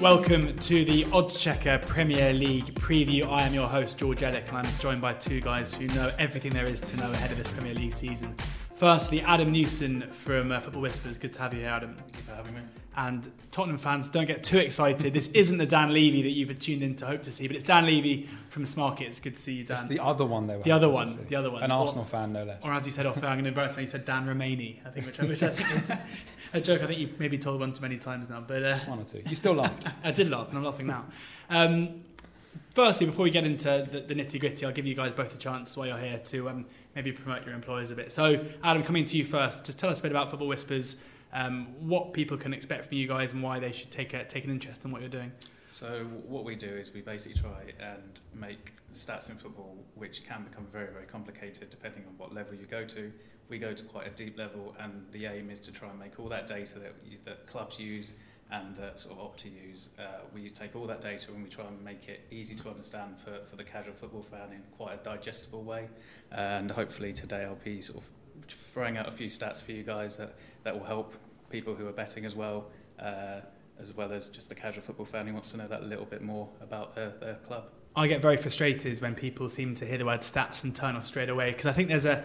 Welcome to the Odds Checker Premier League preview. I am your host, George Elek, and I'm joined by two guys who know everything there is to know ahead of this Premier League season. Firstly, Adam Newson from uh, Football Whispers. Good to have you here, Adam. Thank you for having me. And Tottenham fans, don't get too excited. this isn't the Dan Levy that you've tuned in to hope to see, but it's Dan Levy from Smarket. It's good to see you, Dan. It's the other one though. The other one, the other one. An Or- Arsenal fan, no less. Or as you said off, I'm going to embarrass you. You said Dan Romani, I think, which, which I think is a joke. I think you've maybe told one too many times now, but uh, One or two. You still laughed. I did laugh, and I'm laughing now. Um, firstly, before we get into the, the nitty gritty, I'll give you guys both a chance while you're here to um, maybe promote your employers a bit. So, Adam, coming to you first, just tell us a bit about Football Whispers, um, what people can expect from you guys, and why they should take a, take an interest in what you're doing. So what we do is we basically try and make stats in football, which can become very, very complicated depending on what level you go to. We go to quite a deep level, and the aim is to try and make all that data that, you, that clubs use and that sort of opt to use. Uh, we take all that data and we try and make it easy to understand for, for the casual football fan in quite a digestible way. And hopefully today I'll be sort of throwing out a few stats for you guys that, that will help people who are betting as well. Uh, as well as just the casual football fan who wants to know that little bit more about their, their club. I get very frustrated when people seem to hear the word stats and turn off straight away because I think there's a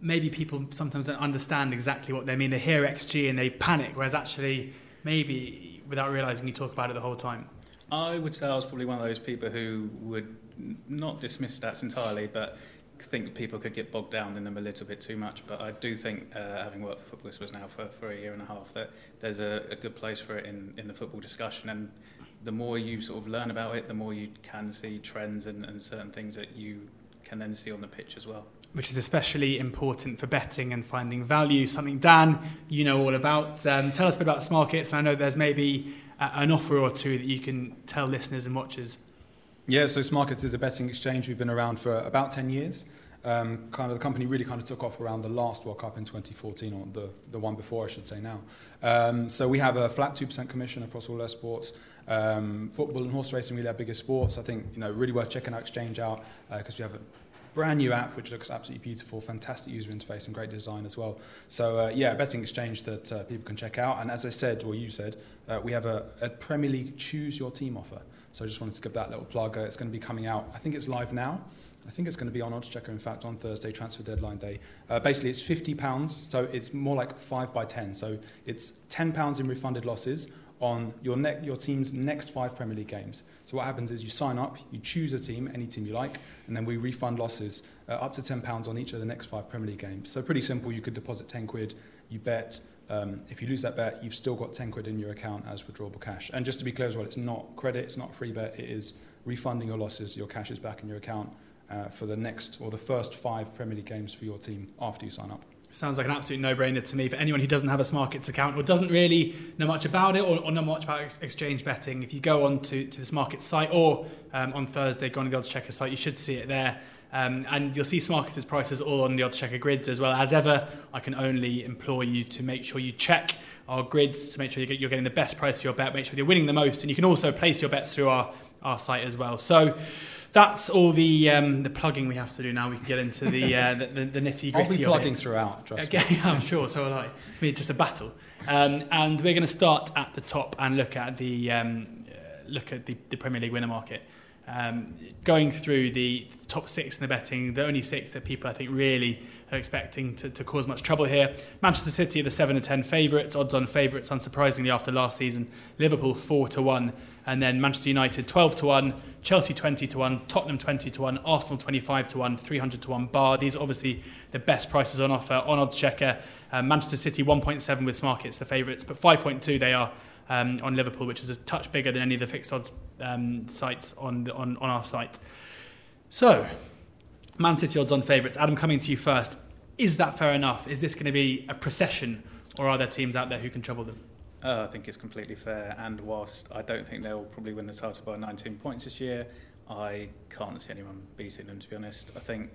maybe people sometimes don't understand exactly what they mean. They hear XG and they panic, whereas actually maybe without realizing you talk about it the whole time. I would say I was probably one of those people who would not dismiss stats entirely, but think people could get bogged down in them a little bit too much. But I do think, uh, having worked for Football Whispers now for, for a year and a half, that there's a, a good place for it in, in the football discussion. And the more you sort of learn about it, the more you can see trends and, and certain things that you can then see on the pitch as well. Which is especially important for betting and finding value. Something, Dan, you know all about. Um, tell us a bit about Smarkets. I know there's maybe uh, an offer or two that you can tell listeners and watchers. Yeah, so Smarkets is a betting exchange. We've been around for about 10 years. Um, kind of the company really kind of took off around the last World Cup in 2014, or the, the one before, I should say now. Um, so we have a flat 2% commission across all our sports. Um, football and horse racing really our biggest sports. I think, you know, really worth checking our exchange out because we have brand new app which looks absolutely beautiful, fantastic user interface and great design as well. So uh, yeah, betting exchange that uh, people can check out. And as I said, or you said, uh, we have a, a Premier League choose your team offer. So I just wanted to give that little plug. Uh, it's going to be coming out. I think it's live now. I think it's going to be on Odds Checker, in fact, on Thursday, transfer deadline day. Uh, basically, it's £50, so it's more like 5 by 10. So it's £10 in refunded losses on your, ne- your team's next five Premier League games. So what happens is you sign up, you choose a team, any team you like, and then we refund losses uh, up to £10 on each of the next five Premier League games. So pretty simple. You could deposit 10 quid, you bet. Um, if you lose that bet, you've still got 10 quid in your account as withdrawable cash. And just to be clear as well, it's not credit, it's not free bet, it is refunding your losses, your cash is back in your account uh, for the next or the first five Premier League games for your team after you sign up. Sounds like an absolute no-brainer to me for anyone who doesn't have a Smarkets account or doesn't really know much about it or, or know much about ex- exchange betting. If you go on to, to the Smarkets site or um, on Thursday, go on the Odds Checker site, you should see it there. Um, and you'll see Smarkets' prices all on the Odds Checker grids as well. As ever, I can only implore you to make sure you check our grids to make sure you're getting the best price for your bet, make sure you're winning the most, and you can also place your bets through our, our site as well. So that's all the um, the plugging we have to do now. We can get into the uh, the, the, the nitty I'll gritty. be of plugging throughout, trust me. I'm sure, so will I. I mean, just a battle. Um, and we're going to start at the top and look at the um, uh, look at the, the Premier League winner market. Um, going through the top six in the betting, the only six that people I think really are expecting to, to cause much trouble here. Manchester City are the seven to ten favourites, odds on favourites, unsurprisingly after last season. Liverpool four to one, and then Manchester United twelve to one, Chelsea twenty to one, Tottenham twenty to one, Arsenal twenty five to one, three hundred to one bar. These are obviously the best prices on offer on Odds Checker. Uh, Manchester City one point seven with Smarkets the favourites, but five point two they are um, on Liverpool, which is a touch bigger than any of the fixed odds um, sites on, the, on on our site. So, Man City odds on favourites. Adam, coming to you first. Is that fair enough? Is this going to be a procession, or are there teams out there who can trouble them? Uh, I think it's completely fair, and whilst I don't think they'll probably win the title by 19 points this year, I can't see anyone beating them, to be honest. I think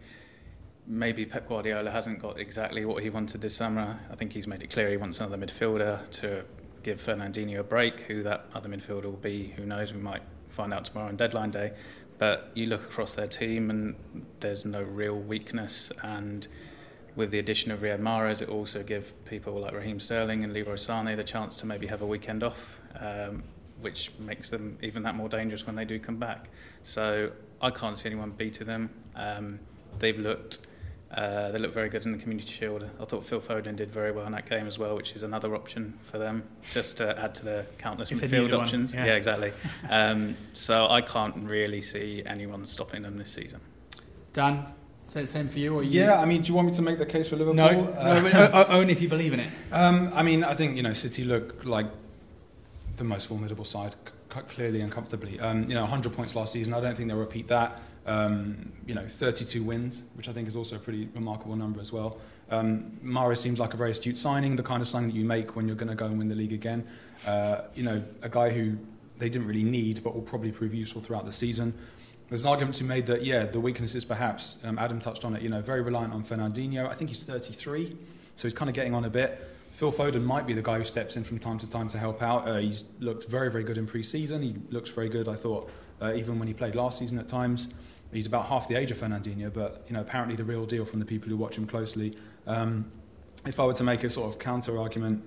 maybe Pep Guardiola hasn't got exactly what he wanted this summer. I think he's made it clear he wants another midfielder to give Fernandinho a break. Who that other midfielder will be, who knows? We might find out tomorrow on deadline day. But you look across their team, and there's no real weakness. And with the addition of Riyad Mahrez, it also give people like Raheem Sterling and Leroy Sane the chance to maybe have a weekend off. Um, which makes them even that more dangerous when they do come back. So I can't see anyone beating them. Um, they've looked. Uh, they look very good in the Community Shield. I thought Phil Foden did very well in that game as well, which is another option for them, just to add to the countless If midfield options. yeah. yeah, exactly. um, so I can't really see anyone stopping them this season. Dan, say the same for you, or you? Yeah, I mean, do you want me to make the case for Liverpool? No, Uh, no, o- o- only if you believe in it. Um, I mean, I think you know City look like the most formidable side, c- clearly and comfortably. Um, you know, 100 points last season. I don't think they'll repeat that. Um, you know, 32 wins, which I think is also a pretty remarkable number as well. Um, Mahrez seems like a very astute signing, the kind of signing that you make when you're going to go and win the league again. Uh, you know, a guy who they didn't really need, but will probably prove useful throughout the season. There's an argument to be made that yeah, the weakness is perhaps um, Adam touched on it. You know, very reliant on Fernandinho. I think he's 33, so he's kind of getting on a bit. Phil Foden might be the guy who steps in from time to time to help out. Uh, he's looked very, very good in pre-season. He looks very good, I thought, uh, even when he played last season at times. He's about half the age of Fernandinho, but you know, apparently the real deal from the people who watch him closely. Um, if I were to make a sort of counter argument,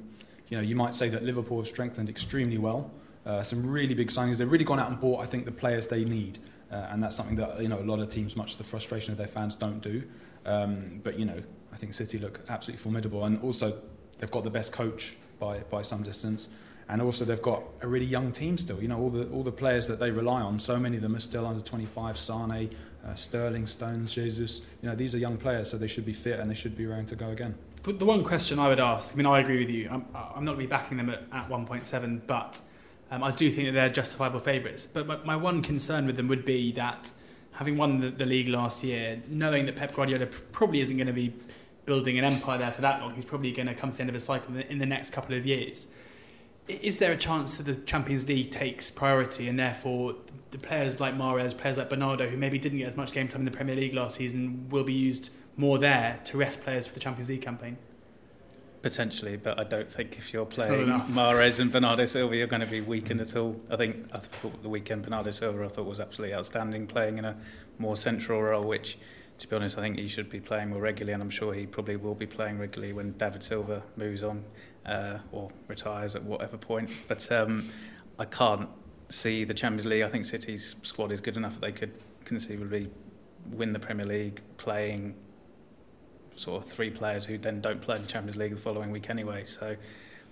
you know, you might say that Liverpool have strengthened extremely well. Uh, some really big signings. They've really gone out and bought, I think, the players they need, uh, and that's something that you know a lot of teams, much to the frustration of their fans, don't do. Um, but you know, I think City look absolutely formidable, and also they've got the best coach by by some distance, and also they've got a really young team still. You know, all the all the players that they rely on. So many of them are still under 25. Sane, uh, Sterling, Stones, Jesus. You know, these are young players, so they should be fit and they should be raring to go again. But the one question I would ask, I mean, I agree with you. I'm, I'm not going to be backing them at, at 1.7, but um, I do think that they're justifiable favourites. But my, my one concern with them would be that having won the, the league last year, knowing that Pep Guardiola probably isn't going to be building an empire there for that long, he's probably going to come to the end of his cycle in the, in the next couple of years. Is there a chance that the Champions League takes priority and therefore the players like Mahrez, players like Bernardo, who maybe didn't get as much game time in the Premier League last season, will be used more there to rest players for the Champions League campaign? Potentially, but I don't think if you're playing. Mahrez and Bernardo Silva, you're going to be weakened at all. I think I thought the weekend Bernardo Silva I thought was absolutely outstanding, playing in a more central role, which, to be honest, I think he should be playing more regularly, and I'm sure he probably will be playing regularly when David Silva moves on uh, or retires at whatever point. But um, I can't see the Champions League. I think City's squad is good enough that they could conceivably win the Premier League playing sort of three players who then don't play in the Champions League the following week anyway. So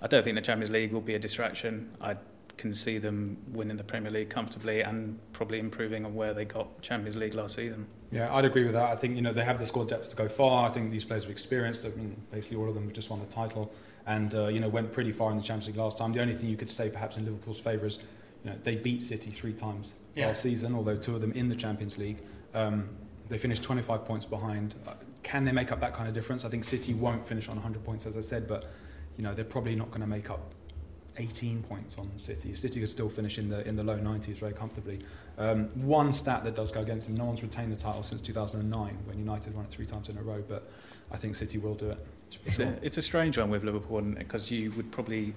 I don't think the Champions League will be a distraction. I can see them winning the Premier League comfortably and probably improving on where they got Champions League last season. Yeah, I'd agree with that. I think you know they have the squad depth to go far. I think these players have experienced. I mean, basically all of them have just won the title, and uh, you know went pretty far in the Champions League last time. The only thing you could say perhaps in Liverpool's favour is, you know, they beat City three times Yeah. last season, although two of them in the Champions League. Um, they finished 25 points behind. Can they make up that kind of difference? I think City won't finish on 100 points, as I said, but you know they're probably not going to make up 18 points on City. City could still finish in the in the low 90s very comfortably. Um, one stat that does go against them: no one's retained the title since 2009 when United won it three times in a row. But I think City will do it. It's sure. a, it's a strange one with Liverpool because you would probably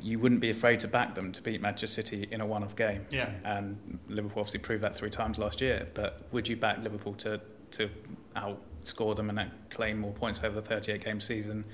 you wouldn't be afraid to back them to beat Manchester City in a one-off game. Yeah. and Liverpool obviously proved that three times last year. But would you back Liverpool to to outscore them and claim more points over the 38 game season?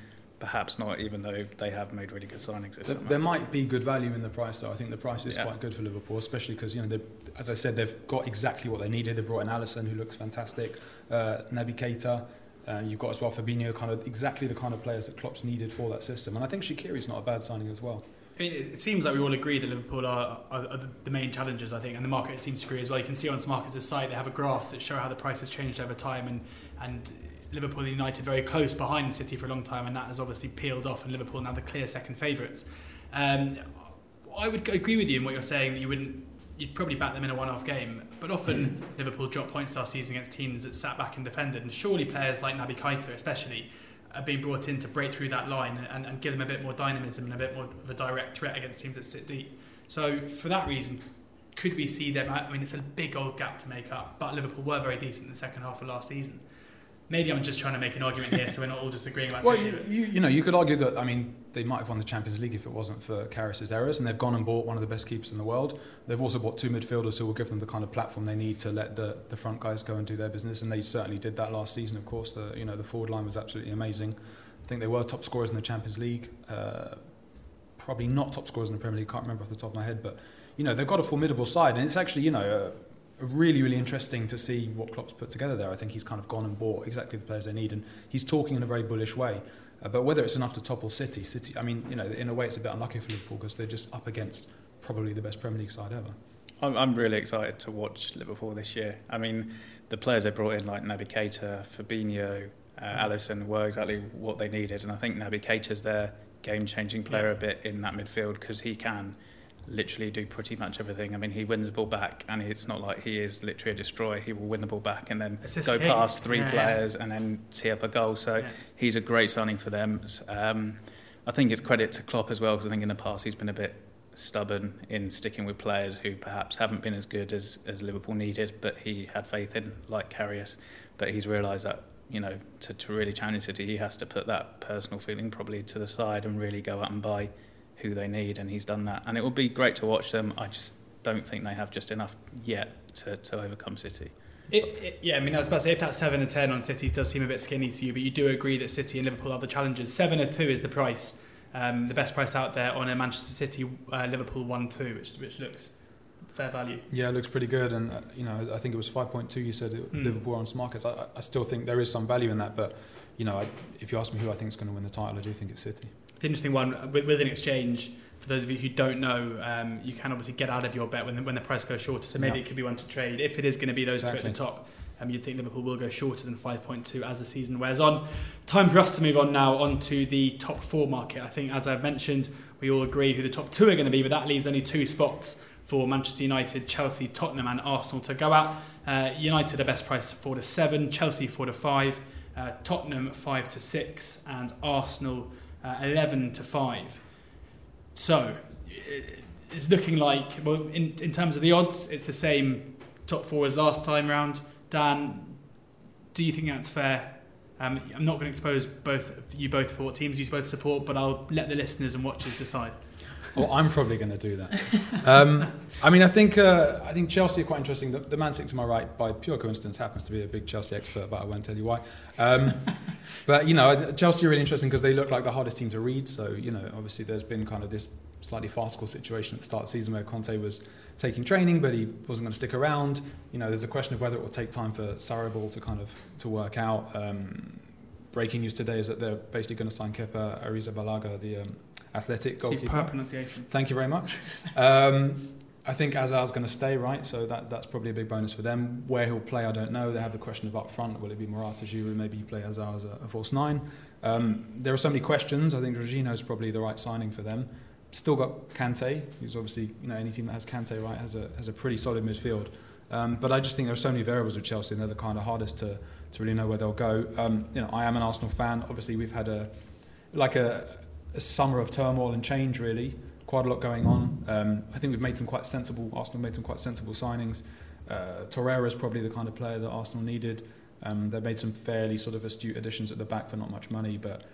Perhaps not, even though they have made really good signings There, there might be good value in the price, though. I think the price is Yeah. quite good for Liverpool, especially because you know, as I said, they've got exactly what they needed. They brought in Alisson, who looks fantastic. Uh, Naby Keita. Uh, you've got as well Fabinho, kind of exactly the kind of players that Klopp's needed for that system. And I think Shaqiri's not a bad signing as well. I mean, it seems like we all agree that Liverpool are, are, are the- main challengers, I think, and the market seems to agree as well. You can see on Smarkets' site they have a graph that show how the price has changed over time, and, and Liverpool and United very close behind City for a long time, and that has obviously peeled off, and Liverpool now the clear second favourites. Um, I would agree with you in what you're saying that you wouldn't, you'd probably back them in a one-off game, but often Liverpool dropped points last season against teams that sat back and defended, and surely players like Naby Keita, especially, are being brought in to break through that line and, and give them a bit more dynamism and a bit more of a direct threat against teams that sit deep. So for that reason, could we see them? I mean, it's a big old gap to make up, but Liverpool were very decent in the second half of last season. Maybe I'm just trying to make an argument here, so we're not all just agreeing about Well, you, you, you know, you could argue that, I mean, they might have won the Champions League if it wasn't for Karius' errors, and they've gone and bought one of the best keepers in the world. They've also bought two midfielders who will give them the kind of platform they need to let the, the front guys go and do their business, and they certainly did that last season, of course. The, you know, the forward line was absolutely amazing. I think they were top scorers in the Champions League. Uh, probably not top scorers in the Premier League. Can't remember off the top of my head, but you know they've got a formidable side, and it's actually you know. Really, really interesting to see what Klopp's put together there. I think he's kind of gone and bought exactly the players they need, and he's talking in a very bullish way. Uh, but whether it's enough to topple City, City, I mean, you know, in a way, it's a bit unlucky for Liverpool because they're just up against probably the best Premier League side ever. I'm, I'm really excited to watch Liverpool this year. I mean, the players they brought in, like Naby Keita, Fabinho, uh, Alisson, were exactly what they needed, and I think Naby Keita's their game-changing player yeah. a bit in that midfield because he can literally do pretty much everything. I mean, he wins the ball back, and it's not like he is literally a destroyer. He will win the ball back and then Assist go king. past three yeah, players yeah. and then tee up a goal. So yeah. he's a great signing for them. Um, I think it's credit to Klopp as well because I think in the past he's been a bit stubborn in sticking with players who perhaps haven't been as good as, as Liverpool needed, but he had faith in, like Karius. But he's realised that you know to, to really challenge City, he has to put that personal feeling probably to the side and really go out and buy who they need, and he's done that. And it would be great to watch them. I just don't think they have just enough yet to, to overcome City. It, it, yeah, I mean, I was about to say if that seven or ten on City does seem a bit skinny to you, but you do agree that City and Liverpool are the challengers. Seven or two is the price, um, the best price out there on a Manchester City uh, Liverpool one two, which which looks fair value. Yeah, it looks pretty good, and uh, you know, I think it was five point two. You said mm. Liverpool on Smarkets. I, I still think there is some value in that, but you know, I, if you ask me who I think is going to win the title, I do think it's City. The interesting one with, with an exchange for those of you who don't know, um, you can obviously get out of your bet when the, when the price goes shorter. So maybe yeah. it could be one to trade. If it is going to be those exactly. two at the top, um, you'd think Liverpool will go shorter than 5.2 as the season wears on. Time for us to move on now onto the top four market. I think, as I've mentioned, we all agree who the top two are going to be, but that leaves only two spots for Manchester United, Chelsea, Tottenham, and Arsenal to go out. Uh, United, the best price, four to seven. Chelsea, four to five. Uh, Tottenham, five to six, and Arsenal, uh, eleven to five. So it's looking like, well, in, in terms of the odds, it's the same top four as last time round. Dan, do you think that's fair? Um, I'm not going to expose both you both for what teams you both support, but I'll let the listeners and watchers decide. Well, I'm probably going to do that. Um, I mean, I think uh, I think Chelsea are quite interesting. The, the, man sitting to my right, by pure coincidence, happens to be a big Chelsea expert, but I won't tell you why. Um, but you know, Chelsea are really interesting because they look like the hardest team to read. So you know, obviously, there's been kind of this slightly farcical situation at the start of the season where Conte was taking training, but he wasn't going to stick around. You know, there's a question of whether it will take time for Sarriball to kind of to work out. Um, breaking news today is that they're basically going to sign Kepa Arrizabalaga, the um, athletic goalkeeper. Superb pronunciation. Thank you very much. Um, I think Hazard's going to stay, right? So that, that's probably a big bonus for them. Where he'll play, I don't know. They have the question of up front. Will it be Morata, Giroud? Maybe he play Hazard as a, a false nine. Um, there are so many questions. I think Jorginho is probably the right signing for them. Still got Kante, who's obviously, you know, any team that has Kante, right, has a, has a pretty solid midfield. Um, but I just think there are so many variables with Chelsea, and they're the kind of hardest to, to really know where they'll go. Um, you know, I am an Arsenal fan. Obviously, we've had a like a, a summer of turmoil and change, really. Quite a lot going on. Um, I think we've made some quite sensible. Arsenal made some quite sensible signings. Uh, Torreira is probably the kind of player that Arsenal needed. Um, they've made some fairly sort of astute additions at the back for not much money, but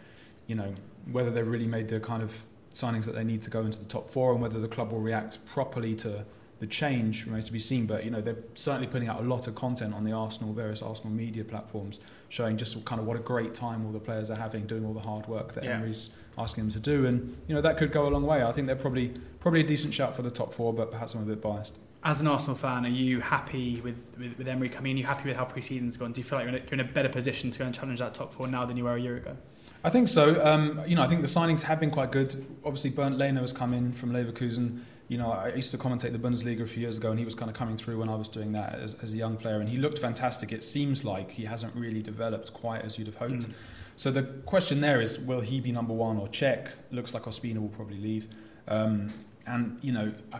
you know whether they've really made the kind of signings that they need to go into the top four and whether the club will react properly to the change remains to be seen. But you know they're certainly putting out a lot of content on the Arsenal various Arsenal media platforms, showing just kind of what a great time all the players are having, doing all the hard work that yeah. Emery's asking them to do, and you know that could go a long way. I think they're probably probably a decent shout for the top four, but perhaps I'm a bit biased. As an Arsenal fan, are you happy with, with, with Emery coming in? Are you happy with how pre-season's gone? Do you feel like you're in, a, you're in a better position to go and challenge that top four now than you were a year ago? I think so. Um, you know, I think the signings have been quite good. Obviously, Bernd Leno has come in from Leverkusen you know, I used to commentate the Bundesliga a few years ago, and he was kind of coming through when I was doing that as, as a young player, and he looked fantastic. It seems like he hasn't really developed quite as you'd have hoped. Mm. So the question there is, will he be number one or Cech? Looks like Ospina will probably leave, um, and you know, I,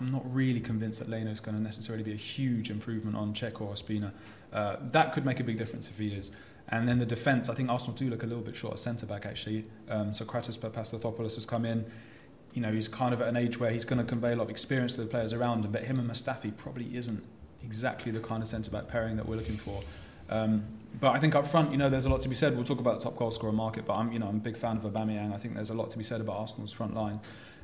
am not really convinced that Leno is going to necessarily be a huge improvement on Cech or Ospina. Uh, that could make a big difference if he is. And then the defence, I think Arsenal do look a little bit short at centre back actually. Um, Sokratis Papastathopoulos has come in you know, he's kind of at an age where he's going to convey a lot of experience to the players around him, but him and Mustafi probably isn't exactly the kind of centre-back pairing that we're looking for. Um, but I think up front, you know, there's a lot to be said. We'll talk about the top goal scorer market, but I'm, you know, I'm a big fan of Aubameyang. I think there's a lot to be said about Arsenal's front line.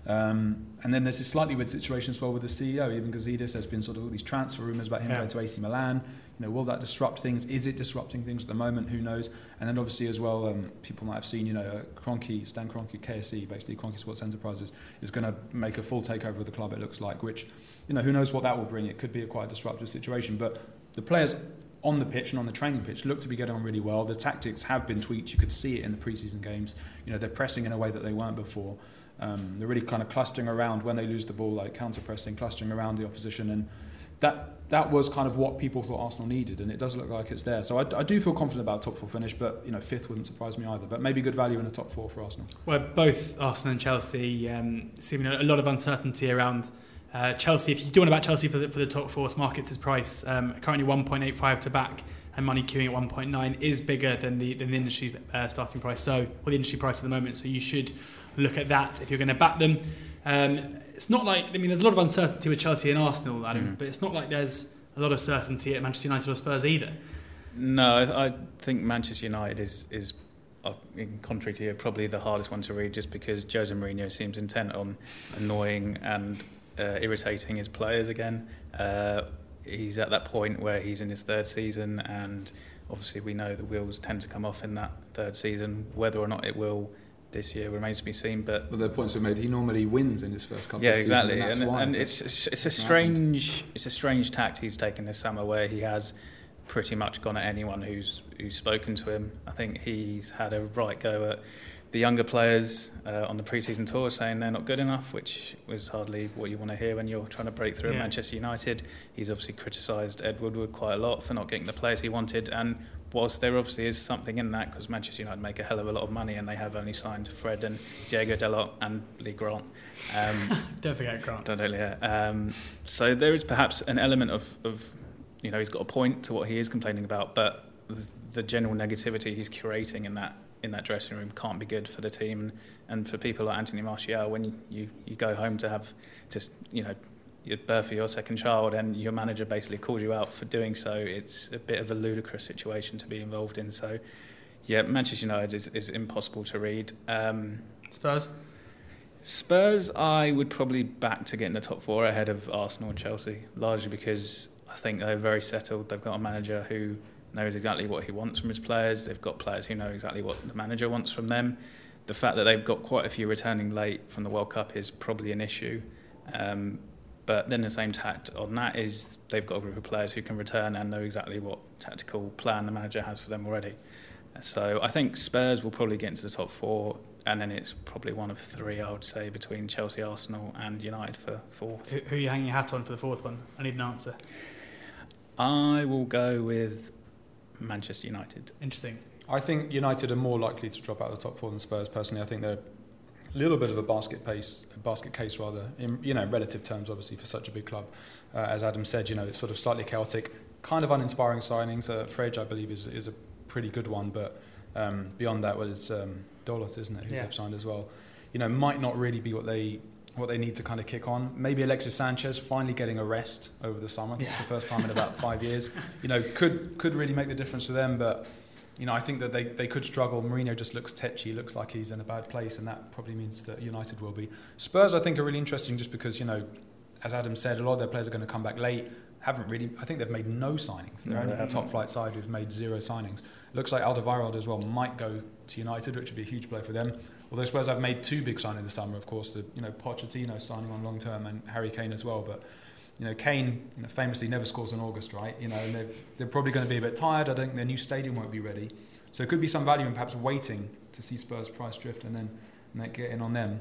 Um, and then there's this slightly weird situation as well with the CEO, Ivan Gazidis. There's been sort of all these transfer rumours about him Yeah. going to AC Milan. You know, will that disrupt things? Is it disrupting things at the moment? Who knows? And then obviously as well, um, people might have seen, you know, uh, Kroenke, Stan Kroenke, KSE, basically Kroenke Sports Enterprises, is going to make a full takeover of the club. It looks like, which, you know, who knows what that will bring? It could be a quite disruptive situation. But the players on the pitch and on the training pitch look to be getting on really well. The tactics have been tweaked. You could see it in the preseason games. You know, they're pressing in a way that they weren't before. Um, they're really kind of clustering around when they lose the ball, like counter pressing, clustering around the opposition, and that that was kind of what people thought Arsenal needed, and it does look like it's there. So I, I do feel confident about a top four finish, but you know, fifth wouldn't surprise me either. But maybe good value in a top four for Arsenal. Well, both Arsenal and Chelsea um, seeming a lot of uncertainty around uh, Chelsea. If you do want to back Chelsea for the, for the top four, market price um, currently 1.85 to back, and money queuing at 1.9 is bigger than the than the industry uh, starting price. So, or the industry price at the moment. So you should look at that if you're going to back them. Um, it's not like I mean, there's a lot of uncertainty with Chelsea and Arsenal, Adam, Mm. but it's not like there's a lot of certainty at Manchester United or Spurs either. No, I, think Manchester United is is uh, in contrary to you probably the hardest one to read just because Jose Mourinho seems intent on annoying and uh, irritating his players again. Uh, he's at that point where he's in his third season and obviously we know the wheels tend to come off in that third season. Whether or not it will this year remains to be seen. But But the points are made. He normally wins in his first couple. yeah, of seasons, exactly, and, and, and it's it's it's a That's happened. strange it's a strange tact he's taken this summer where he has pretty much gone at anyone who's who's spoken to him. I think he's had a right go at the younger players uh, on the pre-season tour, saying they're not good enough, which was hardly what you want to hear when you're trying to break through Yeah. at Manchester United. He's obviously criticised Ed Woodward quite a lot for not getting the players he wanted, and whilst there obviously is something in that because Manchester United make a hell of a lot of money and they have only signed Fred and Diogo Dalot and Lee Grant. Um, Don't forget Grant. don't know, yeah. Um, so there is perhaps an element of, of, you know, he's got a point to what he is complaining about, but the, the general negativity he's curating in that in that dressing room can't be good for the team and for people like Anthony Martial. When you, you go home to have just, you know, your birth your second child and your manager basically called you out for doing so, it's a bit of a ludicrous situation to be involved in. So, yeah, Manchester United is, is impossible to read. Um, Spurs. Spurs, I would probably back to get in the top four ahead of Arsenal and Chelsea, largely because I think they're very settled. They've got a manager who knows exactly what he wants from his players. They've got players who know exactly what the manager wants from them. The fact that they've got quite a few returning late from the World Cup is probably an issue. Um, but then the same tact on that is they've got a group of players who can return and know exactly what tactical plan the manager has for them already. So I think Spurs will probably get into the top four, and then it's probably one of three, I would say, between Chelsea, Arsenal, and United for fourth. Who, who are you hanging your hat on for the fourth one? I need an answer. I will go with Manchester United. Interesting. I think United are more likely to drop out of the top four than Spurs. Personally, I think they're a little bit of a basket pace, basket case rather, in you know relative terms, obviously for such a big club. Uh, as Adam said, you know it's sort of slightly chaotic, kind of uninspiring signings. Uh, Fredge, I believe, is is a pretty good one, but um, beyond that, well, it's um, Dalot, isn't it, who Yeah. they've signed as well. You know, might not really be what they what they need to kind of kick on. Maybe Alexis Sanchez finally getting a rest over the summer. I think it's Yeah. the first time in about five years. You know, could could really make the difference for them, but you know, I think that they, they could struggle. Mourinho just looks tetchy, looks like he's in a bad place, and that probably means that United will be. Spurs, I think, are really interesting just because, you know, as Adam said, a lot of their players are going to come back late. Haven't really, I think they've made no signings. They're No, only they top flight side who've made zero signings. Looks like Alderweireld as well might go to United, which would be a huge blow for them. Although Spurs have made two big signings this summer, of course, the you know Pochettino signing on long term and Harry Kane as well. But you know, Kane you know, famously never scores in August, right? You know, and they're, they're probably going to be a bit tired. I think their new stadium won't be ready. So it could be some value in perhaps waiting to see Spurs price drift and then, and then get in on them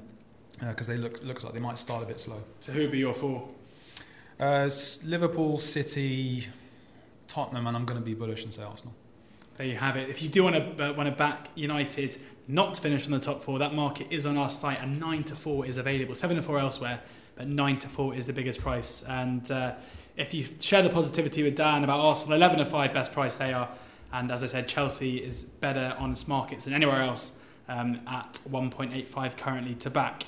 because they look looks like they might start a bit slow. So who would be your four? Uh, Liverpool, City, Tottenham, and I'm going to be bullish and say Arsenal. There you have it. If you do want to uh, want to back United not to finish on the top four, that market is on our site, and nine to four is available. Seven to four elsewhere, but nine to four is the biggest price. And uh, if you share the positivity with Dan about Arsenal, eleven to five best price they are, and as I said, Chelsea is better on Smarkets than anywhere else um, at 1.85 currently to back.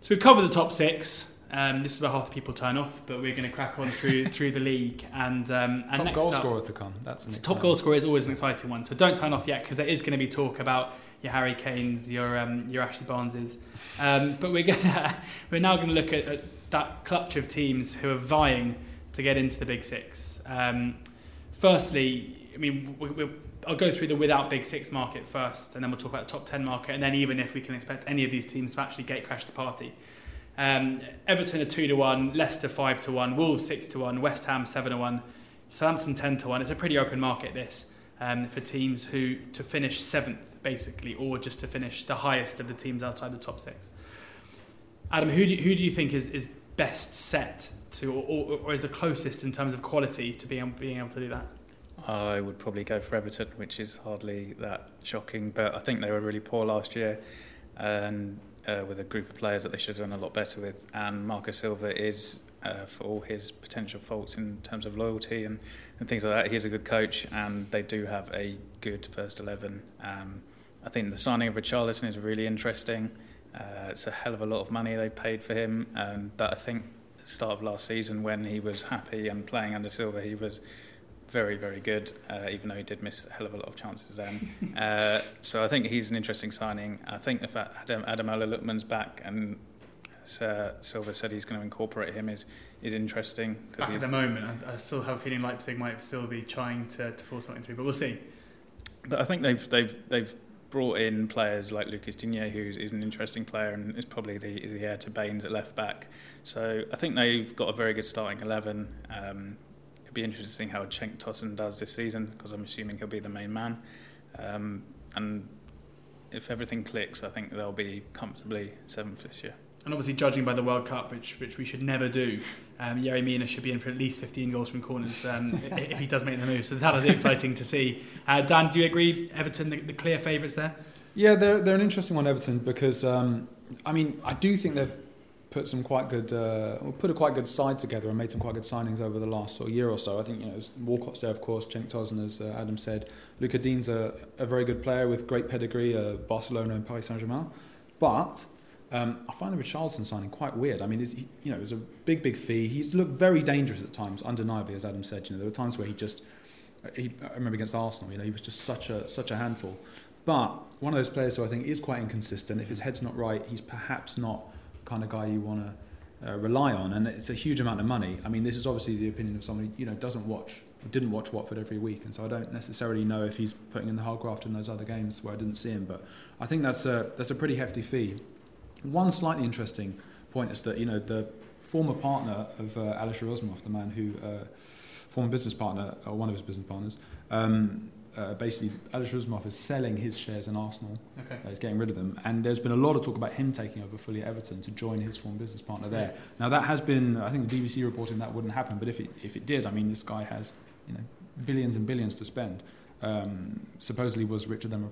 So we've covered the top six. Um, this is where half the people turn off, but we're going to crack on through through the league. And, um, and top next goal up, scorer to come. That's an top goal scorer is always an exciting one. So don't turn off yet because there is going to be talk about your Harry Kane's, your um, your Ashley Barnes's. Um, but we're gonna we're now going to look at, at that clutch of teams who are vying to get into the Big Six. Um, firstly, I mean, we, we, I'll go through the without Big Six market first, and then we'll talk about the top ten market, and then even if we can expect any of these teams to actually gate crash the party. Um, Everton are two to one, Leicester five to one, Wolves six to one, West Ham seven to one, Southampton ten to one. It's a pretty open market this um, for teams who to finish seventh basically, or just to finish the highest of the teams outside the top six. Adam, who do you, who do you think is, is best set to, or, or, is the closest in terms of quality to being being able to do that? I would probably go for Everton, which is hardly that shocking, but I think they were really poor last year, and uh, with a group of players that they should have done a lot better with. And Marco Silva is, uh, for all his potential faults in terms of loyalty and, and things like that, he's a good coach, and they do have a good first eleven. Um, I think the signing of Richarlison is really interesting. Uh, it's a hell of a lot of money they paid for him, um, but I think at the start of last season when he was happy and playing under Silva, he was very, very good, uh, even though he did miss a hell of a lot of chances then. uh, so I think he's an interesting signing. I think the fact Adam, Adam Lookman's back and uh, Silva said he's going to incorporate him is, is interesting. Back at the moment, I, I still have a feeling Leipzig might still be trying to, to force something through, but we'll see. But I think they've they've they've brought in players like Lucas Digne, who is an interesting player and is probably the, the heir to Baines at left back. So I think they've got a very good starting eleven. Um, be interesting how Cenk Tosun does this season because I'm assuming he'll be the main man. Um, and if everything clicks, I think they'll be comfortably seventh this year. And obviously, judging by the World Cup, which which we should never do, um, Yerry Mina should be in for at least 15 goals from corners um, if he does make the move. So that'll be exciting to see. Uh, Dan, do you agree? Everton, the, the clear favourites there? Yeah, they're they're an interesting one, Everton, because um, I mean I do think they've put some quite good uh, put a quite good side together and made some quite good signings over the last sort of year or so. I think you know Walcott's there, of course, Cenk Tosun, as uh, Adam said. Luca Digne's a, a very good player with great pedigree, uh, Barcelona and Paris Saint Germain, but. Um, I find the Richarlison signing quite weird. I mean, is he, you know, it was a big, big fee. He's looked very dangerous at times, undeniably, as Adam said. You know, there were times where he just, he, I remember against Arsenal, you know, he was just such a such a handful. But one of those players who I think is quite inconsistent. If his head's not right, he's perhaps not kind of guy you want to uh, rely on. And it's a huge amount of money. I mean, this is obviously the opinion of somebody you know doesn't watch, didn't watch Watford every week, and so I don't necessarily know if he's putting in the hard graft in those other games where I didn't see him. But I think that's a that's a pretty hefty fee. One slightly interesting point is that you know the former partner of uh, Alisher Usmanov, the man who uh, former business partner or one of his business partners. Um, uh, basically, Alisher Usmanov is selling his shares in Arsenal. Okay. Uh, he's getting rid of them, and there's been a lot of talk about him taking over fully at Everton to join his former business partner there. Now that has been, I think the BBC reporting that wouldn't happen, but if it if it did, I mean, this guy has you know billions and billions to spend. Um, supposedly was richer than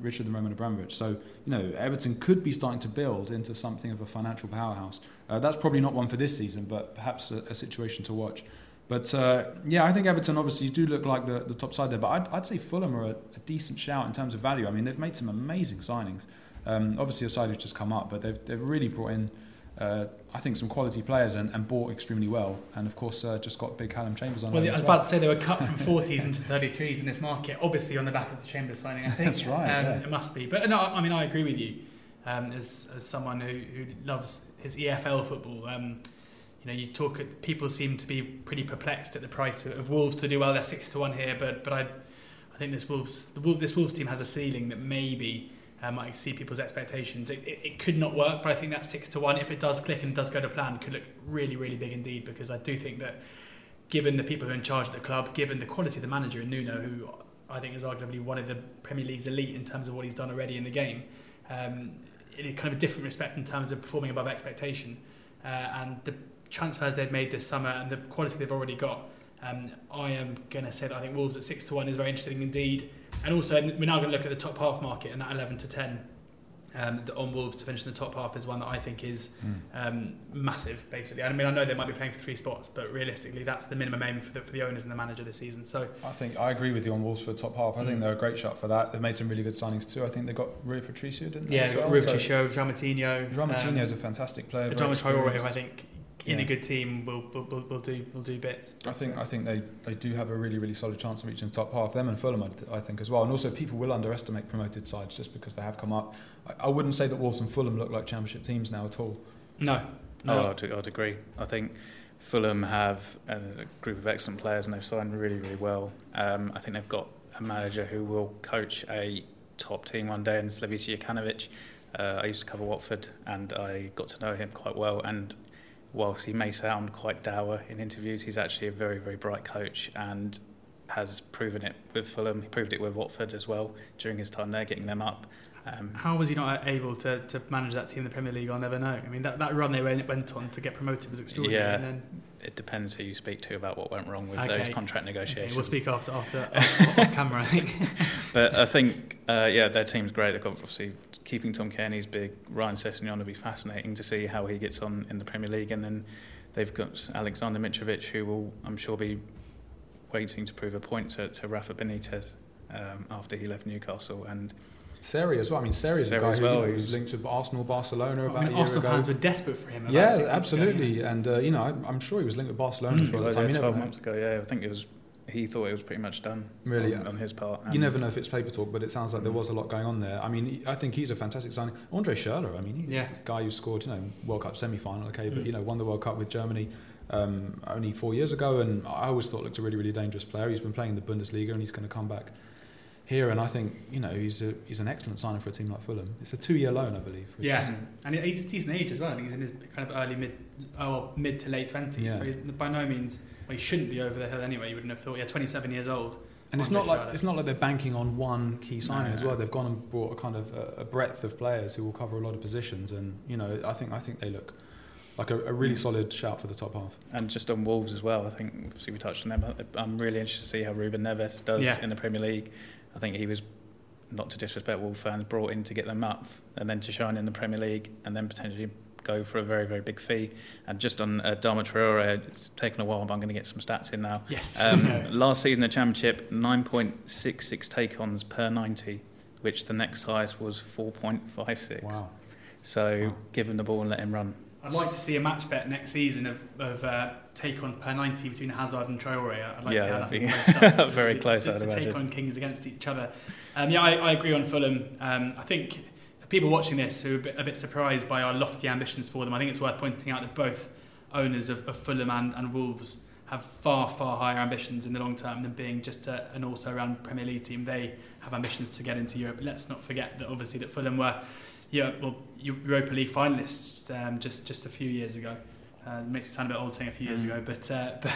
richer than Roman Abramovich. So you know Everton could be starting to build into something of a financial powerhouse. Uh, that's probably not one for this season, but perhaps a, a situation to watch. But uh, yeah, I think Everton obviously do look like the, the top side there. But I'd, I'd say Fulham are a, a decent shout in terms of value. I mean, they've made some amazing signings. Um, obviously, a side who's just come up, but they've, they've really brought in, uh, I think, some quality players and, and bought extremely well. And of course, uh, just got big Calum Chambers on. Well, I as was about to say they were cut from 40s into 33s in this market, obviously on the back of the Chambers signing. I think That's right, Um, yeah. It must be, but no, I mean I agree with you. Um, as as someone who, who loves his EFL football, um, you know, you talk. People seem to be pretty perplexed at the price of, of Wolves to do well. They're six to one here, but but I, I think this Wolves the Wolves, this Wolves team has a ceiling that maybe. Uh, might exceed people's expectations. It, it, it could not work, but I think that six to one, if it does click and does go to plan, could look really, really big indeed. Because I do think that given the people who are in charge of the club, given the quality of the manager in Nuno, who I think is arguably one of the Premier League's elite in terms of what he's done already in the game, um, in a kind of a different respect in terms of performing above expectation, uh, and the transfers they've made this summer and the quality they've already got. Um, I am going to say that I think Wolves at six to one is very interesting indeed, and also we're now going to look at the top half market and that eleven to ten. um, the, on Wolves to finish in the top half is one that I think is Mm. um, massive, basically. I mean, I know they might be playing for three spots, but realistically, that's the minimum aim for the, for the owners and the manager this season. So, I think I agree with you on Wolves for the top half. I think Mm. they're a great shot for that. They've made some really good signings too. I think they got Rui Patricio, didn't they? yeah, as they've got well? Ruben So- Show, Dramatinho. Dramatinho is a fantastic player. very John Traore, who. I think in Yeah. a good team will, will, will, will do will do bits. I think I think they, they do have a really really solid chance of reaching the top half. Them and Fulham, I, I think as well. And also people will underestimate promoted sides just because they have come up. I, I wouldn't say that Wolves and Fulham look like Championship teams now at all. No, no. No, I'd, I'd agree. I think Fulham have a group of excellent players and they've signed really, really well. Um, I think they've got a manager who will coach a top team one day in Slavisa Jokanovic. Uh, I used to cover Watford and I got to know him quite well. And whilst he may sound quite dour in interviews, he's actually a very, very bright coach and has proven it with Fulham. He proved it with Watford as well during his time there, getting them up. Um, How was he not able to, to manage that team in the Premier League? I'll never know. I mean, that, that run they went, went on to get promoted was extraordinary. Yeah. And then, it depends who you speak to about what went wrong with Okay. those contract negotiations. okay, we'll speak after after off, off camera. I think. But I think, uh, yeah, their team's great. They've got obviously keeping Tom Cairney's big. Ryan Sessegnon will be fascinating to see how he gets on in the Premier League, and then they've got Aleksandar Mitrovic, who will, I'm sure, be waiting to prove a point to, to Rafa Benitez um, after he left Newcastle. And Seri as well. I mean, Seri is a guy as who well, you know, he was was- linked to Arsenal, Barcelona about I mean, a year Arsenal ago. fans were desperate for him. about yeah, six months ago, absolutely. yeah. And uh, you know, I, I'm sure he was linked with Barcelona as Mm. well. well, At the time. yeah, 12 months ago, yeah, I think it was. He thought it was pretty much done. Really, on, yeah. on his part. You never know if it's paper talk, but it sounds like there Mm. was a lot going on there. I mean, I think he's a fantastic signing. Andre Schürrle, I mean, he's Yeah. a guy who scored, you know, World Cup semi-final, okay, but Mm. you know, won the World Cup with Germany um, only four years ago, and I always thought looked a really, really dangerous player. He's been playing in the Bundesliga, and he's going to come back here, and I think you know he's a, he's an excellent signing for a team like Fulham. It's a two-year loan, I believe. which Yeah, is- and he's he's an age as well. I think he's in his kind of early mid, oh, mid to late twenties. Yeah. So he's by no means. Well, he shouldn't be over the hill anyway. You wouldn't have thought. Yeah, twenty-seven years old. And it's not like Schürrle. it's not like they're banking on one key signing No, as no. well. They've gone and brought a kind of a, a breadth of players who will cover a lot of positions, and you know, I think I think they look like a, a really solid shout for the top half. And just on Wolves as well, I think obviously we touched on them. I'm really interested to see how Ruben Neves does Yeah. in the Premier League. I think he was, not to disrespect Wolves fans, brought in to get them up and then to shine in the Premier League and then potentially go for a very, very big fee. And just on uh, Adama Traore, it's taken a while, but I'm going to get some stats in now. Yes. Um, last season in Championship, 9.66 take-ons per 90, which the next highest was 4.56. Wow. So Wow. give him the ball and let him run. I'd like to see a match bet next season of, of uh, take-ons per 90 between Hazard and Traore. I'd like Yeah, to see how that be out. very The- close, The, I'd the imagine. take-on kings against each other. Um, yeah, I, I agree on Fulham. Um, I think for people watching this who are a bit, a bit surprised by our lofty ambitions for them, I think it's worth pointing out that both owners of, of Fulham and, and Wolves have far, far higher ambitions in the long term than being just a, an also-ran Premier League team. They have ambitions to get into Europe. Let's not forget that obviously that Fulham were yeah, well, Europa League finalists um, just just a few years ago. Uh, it makes me sound a bit old saying a few years Mm. ago, but uh, but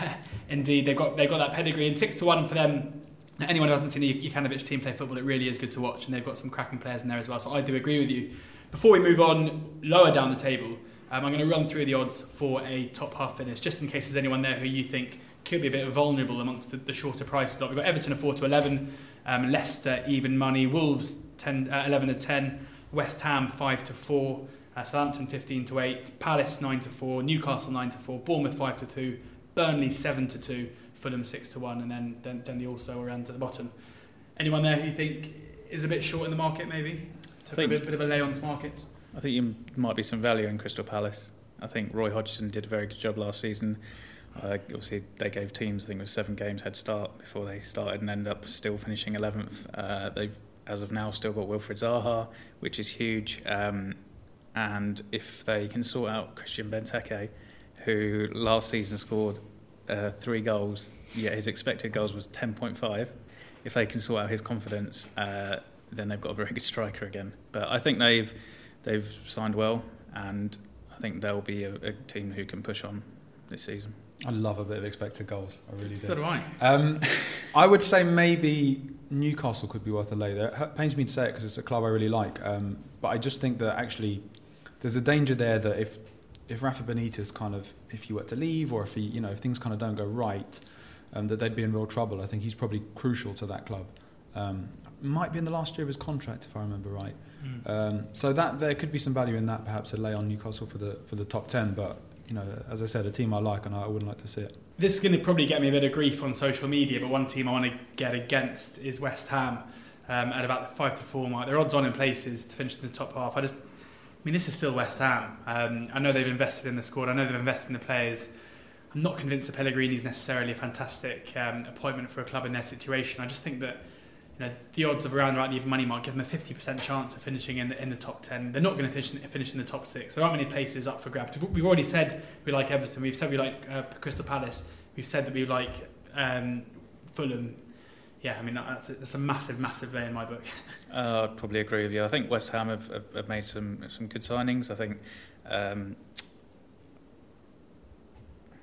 indeed they've got they've got that pedigree and six to one for them. Anyone who hasn't seen the Jokanovic team play football, it really is good to watch, and they've got some cracking players in there as well. So I do agree with you. Before we move on lower down the table, um, I'm going to run through the odds for a top half finish, just in case there's anyone there who you think could be a bit vulnerable amongst the, the shorter price lot. We've got Everton at four to eleven, um, Leicester even money, Wolves 10, uh, eleven to ten. West Ham 5 to 4, uh, Southampton 15 to 8, Palace 9 to 4, Newcastle 9 to 4, Bournemouth 5 to 2, Burnley 7 to 2, Fulham 6 to 1, and then, then, then the also around at the bottom. Anyone there who you think is a bit short in the market, maybe? Took think- a bit, bit of a lay on Smarkets. I think you might be some value in Crystal Palace. I think Roy Hodgson did a very good job last season. Uh, obviously, they gave teams, I think it was seven games head start before they started and ended up still finishing 11th. Uh, they've, as of now, still got Wilfried Zaha, which is huge. Um, and if they can sort out Christian Benteke, who last season scored uh, three goals, yeah, his expected goals was 10.5. If they can sort out his confidence, uh, then they've got a very good striker again. But I think they've they've signed well, and I think they'll be a, a team who can push on this season. I love a bit of expected goals. I really do. So do I. Um, I would say maybe Newcastle could be worth a lay there. It pains me to say it because it's a club I really like, um, but I just think that actually there's a danger there that if if Rafa Benitez kind of if he were to leave or if he you know if things kind of don't go right, um, that they'd be in real trouble. I think he's probably crucial to that club. Um, might be in the last year of his contract, if I remember right. Mm. Um, so that there could be some value in that, perhaps a lay on Newcastle for the for the top ten. But you know, as I said, a team I like, and I wouldn't like to see it. This is going to probably get me a bit of grief on social media, but one team I want to get against is West Ham um, at about the five to four mark. They're odds on in places to finish in the top half. I just, I mean, this is still West Ham. Um, I know they've invested in the squad. I know they've invested in the players. I'm not convinced that Pellegrini is necessarily a fantastic um, appointment for a club in their situation. I just think that you know, the odds of around about the money mark give them a 50% chance of finishing in the, in the top 10. They're not going to finish, finish in the top six. There aren't many places up for grabs. We've already said we like Everton. We've said we like uh, Crystal Palace. We've said that we like um, Fulham. Yeah, I mean that's a, that's a massive, massive lay in my book. Uh, I'd probably agree with you. I think West Ham have, have, have made some some good signings. I think um,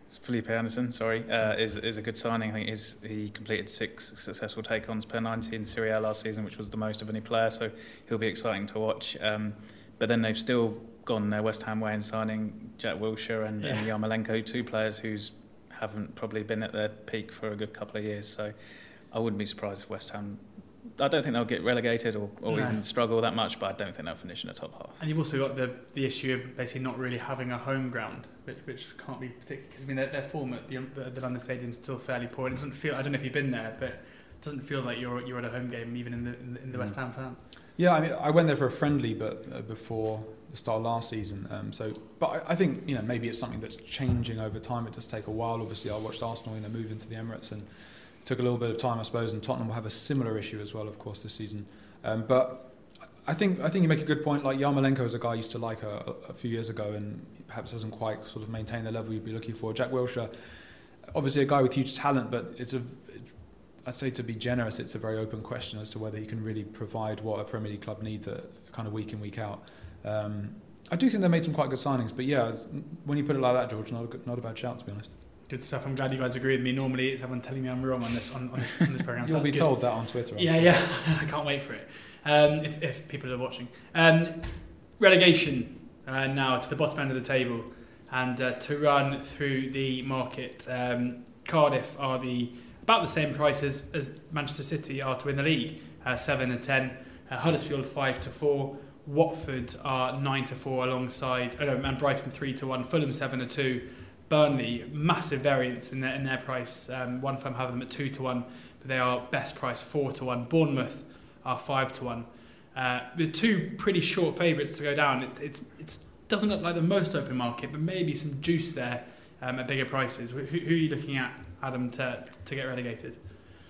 Felipe Anderson, sorry, uh, is is a good signing. I think he's, he completed six successful take-ons per 90 in Serie A last season, which was the most of any player. So he'll be exciting to watch. Um, but then they've still gone their West Ham way in signing Jack Wilshere and, Yeah. and Yarmolenko, two players who haven't probably been at their peak for a good couple of years. So I wouldn't be surprised if West Ham. I don't think they'll get relegated or, or No. even struggle that much, but I don't think they'll finish in the top half. And you've also got the, the issue of basically not really having a home ground, which, which can't be particular because I mean their, their form at the, the London Stadium is still fairly poor. It doesn't feel I don't know if you've been there, but it doesn't feel like you're you're at a home game even in the in the, in the West Mm. Ham fans. Yeah, I mean, I went there for a friendly, but uh, before the start of last season. Um, so, but I, I think you know maybe it's something that's changing over time. It does take a while. Obviously, I watched Arsenal you know move into the Emirates and it took a little bit of time, I suppose. And Tottenham will have a similar issue as well, of course, this season. Um, but I think I think you make a good point. Like Yarmolenko is a guy I used to like a, a few years ago, and perhaps doesn't quite sort of maintain the level you'd be looking for. Jack Wilshere, obviously a guy with huge talent, but it's a I'd say to be generous, it's a very open question as to whether he can really provide what a Premier League club needs, a, kind of week in week out. Um, I do think they made some quite good signings, but yeah, when you put it like that, George, not a, not a bad shout to be honest. Good stuff. I'm glad you guys agree with me. Normally, it's everyone telling me I'm wrong on this on, on this, on this program. so You'll that's be good. told that on Twitter. I'm Yeah, sure. yeah. I can't wait for it. Um, if, if people are watching. Um, relegation uh, now to the bottom end of the table and uh, to run through the market. Um, Cardiff are the about the same price as, as Manchester City are to win the league, uh, seven and ten. Uh, Huddersfield five to four. Watford are nine to four alongside, oh no, and Brighton three to one. Fulham seven to two. Burnley massive variance in their in their price. Um, one firm have them at two to one, but they are best price four to one. Bournemouth are five to one. Uh, the two pretty short favourites to go down. It it's, it's doesn't look like the most open market, but maybe some juice there um, at bigger prices. Who, who are you looking at, Adam, to to get relegated?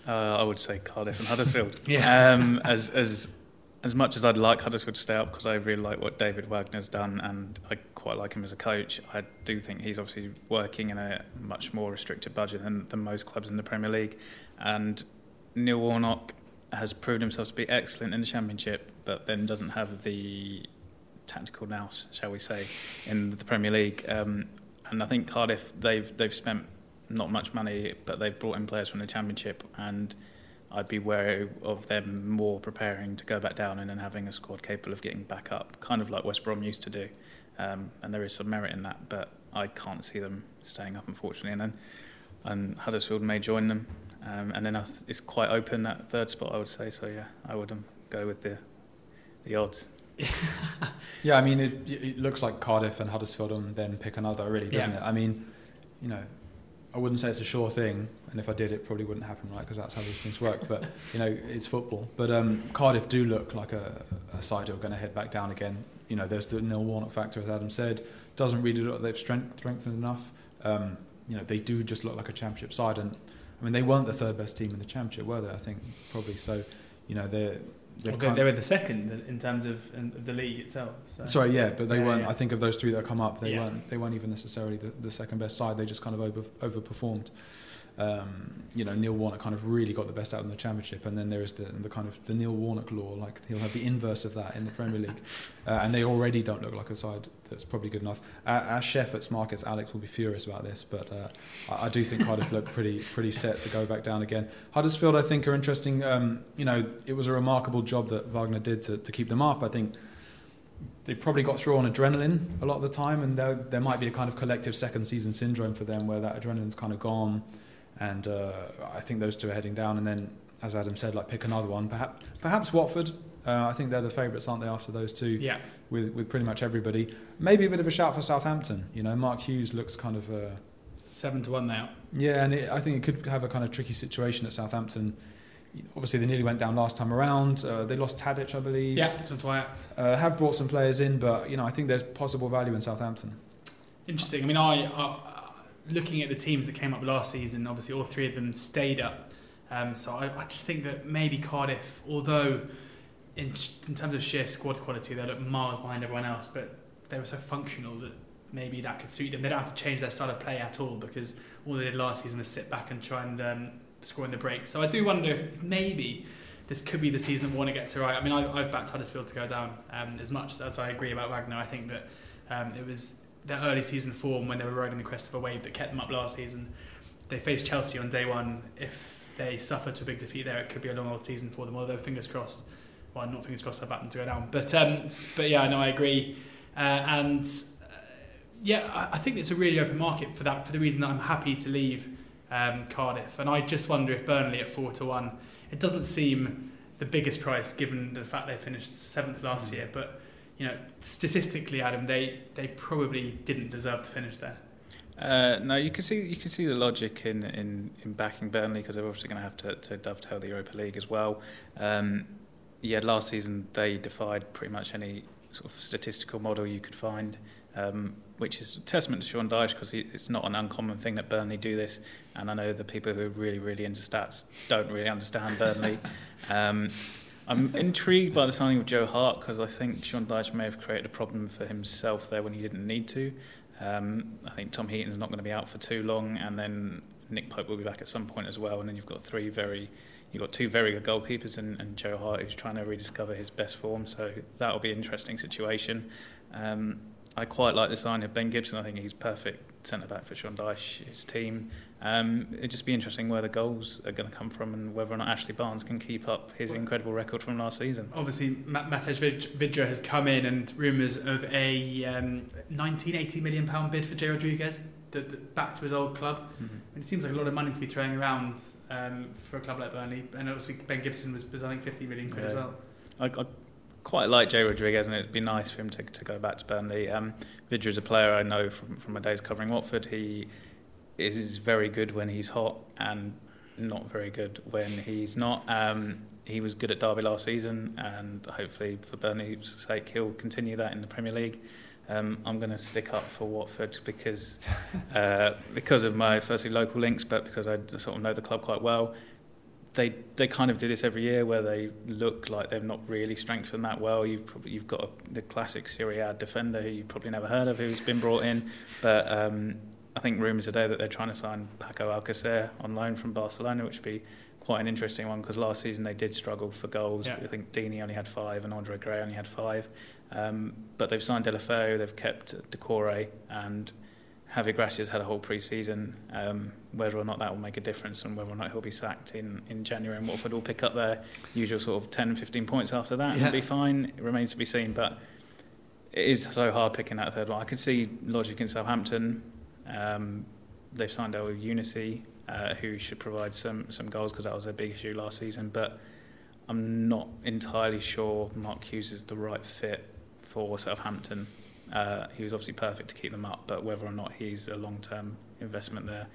Uh, I would say Cardiff and Huddersfield. Yeah. Um, as as as much as I'd like Huddersfield to stay up because I really like what David Wagner's done and I quite like him as a coach, I do think he's obviously working in a much more restricted budget than, than most clubs in the Premier League. And Neil Warnock has proved himself to be excellent in the Championship, but then doesn't have the tactical nous, shall we say, in the Premier League. Um, and I think Cardiff they've they've spent not much money, but they've brought in players from the Championship and. I'd be wary of them more preparing to go back down and then having a squad capable of getting back up, kind of like West Brom used to do. Um, and there is some merit in that, but I can't see them staying up, unfortunately. And then and Huddersfield may join them, um, and then I th- it's quite open that third spot, I would say. So yeah, I would um, go with the the odds. Yeah, I mean, it, it looks like Cardiff and Huddersfield and then pick another, really, doesn't Yeah. it? I mean, you know, I wouldn't say it's a sure thing, and if I did, it probably wouldn't happen, right? Because that's how these things work. But you know, it's football. But um, Cardiff do look like a, a side who are going to head back down again. You know, there's the Neil Warnock factor, as Adam said. Doesn't really look like they've strength, strengthened enough. Um, you know, they do just look like a championship side, and I mean, they weren't the third best team in the championship, were they? I think probably so. You know, they're they, were the second in terms of in, the league itself. So. Sorry, yeah, but they Yeah, weren't. yeah. I think of those three that come up, they Yeah. weren't. They weren't even necessarily the, the second best side. They just kind of over overperformed. Um, you know, Neil Warnock kind of really got the best out in the championship, and then there is the, the kind of the Neil Warnock law. Like he'll have the inverse of that in the Premier League, uh, and they already don't look like a side that's probably good enough. Uh, our chef at Smarkets, Alex, will be furious about this, but uh, I, I do think Cardiff look pretty pretty set to go back down again. Huddersfield, I think, are interesting. Um, you know, it was a remarkable job that Wagner did to, to keep them up. I think they probably got through on adrenaline a lot of the time, and there, there might be a kind of collective second season syndrome for them where that adrenaline's kind of gone. And uh, I think those two are heading down. And then as Adam said, like pick another one. Perhaps, perhaps Watford. Uh, I think they're the favourites, aren't they? After those two, Yeah. with with pretty much everybody. Maybe a bit of a shout for Southampton. You know, Mark Hughes looks kind of. Uh, Seven to one now. yeah, and it, I think it could have a kind of tricky situation at Southampton. Obviously, they nearly went down last time around. Uh, they lost Tadic, I believe. Yeah, some Ajax. Uh, have brought some players in, but you know, I think there's possible value in Southampton. Interesting. I mean, I, I looking at the teams that came up last season. Obviously, all three of them stayed up. Um, so I, I just think that maybe Cardiff, although in, in terms of sheer squad quality, they look miles behind everyone else, but they were so functional that maybe that could suit them. They don't have to change their style of play at all because all they did last season was sit back and try and um, score in the break. So I do wonder if maybe this could be the season that Warner gets it right. I mean, I, I've backed Huddersfield to go down um, as much as I agree about Wagner. I think that um, it was their early season form when they were riding the crest of a wave that kept them up last season. They faced Chelsea on day one. If they suffer to a big defeat there, it could be a long old season for them. Although fingers crossed, well, not fingers crossed, I backed them to go down. But um, but yeah, no, I agree. Uh, and uh, yeah, I, I think it's a really open market for that for the reason that I'm happy to leave um, Cardiff. And I just wonder if Burnley at four to one, it doesn't seem the biggest price given the fact they finished seventh last year, but you know, statistically, Adam, they they probably didn't deserve to finish there. Uh, no, you can see you can see the logic in, in, in backing Burnley because they're obviously going to have to, to dovetail the Europa League as well. Um, yeah, last season they defied pretty much any sort of statistical model you could find, um, which is a testament to Sean Dyche because it's not an uncommon thing that Burnley do this. And I know the people who are really really into stats don't really understand Burnley. um, I'm intrigued by the signing of Joe Hart because I think Sean Dyche may have created a problem for himself there when he didn't need to. Um, I think Tom Heaton's not going to be out for too long, and then Nick Pope will be back at some point as well. And then you've got three very, you've got two very good goalkeepers, and, and Joe Hart who's trying to rediscover his best form. So that'll be an interesting situation. Um, I quite like the sign of Ben Gibson. I think he's perfect centre back for Sean Dyche, his team. Um, it'd just be interesting where the goals are going to come from and whether or not Ashley Barnes can keep up his incredible record from last season. Obviously, Matej Vydra has come in, and rumours of a um, 19, 18 million pound bid for Jay Rodriguez, the, the, back to his old club. Mm-hmm. And it seems like a lot of money to be throwing around um, for a club like Burnley. And obviously, Ben Gibson was, was I think, 50 million quid Yeah. as well. I, I quite like Jay Rodriguez, and it'd be nice for him to, to go back to Burnley. Um, Vidra is a player I know from, from my days covering Watford. He is very good when he's hot and not very good when he's not. Um, he was good at Derby last season, and hopefully for Burnley's sake, he'll continue that in the Premier League. Um, I'm going to stick up for Watford because uh, because of my firstly local links, but because I sort of know the club quite well. They they kind of do this every year where they look like they've not really strengthened that well. You've probably you've got a, the classic Serie A defender who you've probably never heard of who's been brought in, but um, I think rumours today that they're trying to sign Paco Alcacer on loan from Barcelona, which would be quite an interesting one because last season they did struggle for goals. Yeah. I think Deeney only had five and Andre Gray only had five. Um, but they've signed Deulofeu, they've kept Doucouré, and Javier Gracia's had a whole pre-season. Um, whether or not that will make a difference and whether or not he'll be sacked in, in January and Watford will pick up their usual sort of 10, 15 points after that Yeah. and be fine, it remains to be seen. But it is so hard picking that third one. I could see logic in Southampton. Um, they've signed Elyounoussi, uh, who should provide some some goals because that was their big issue last season. But I'm not entirely sure Mark Hughes is the right fit for Southampton. Uh, he was obviously perfect to keep them up, but whether or not he's a long-term investment there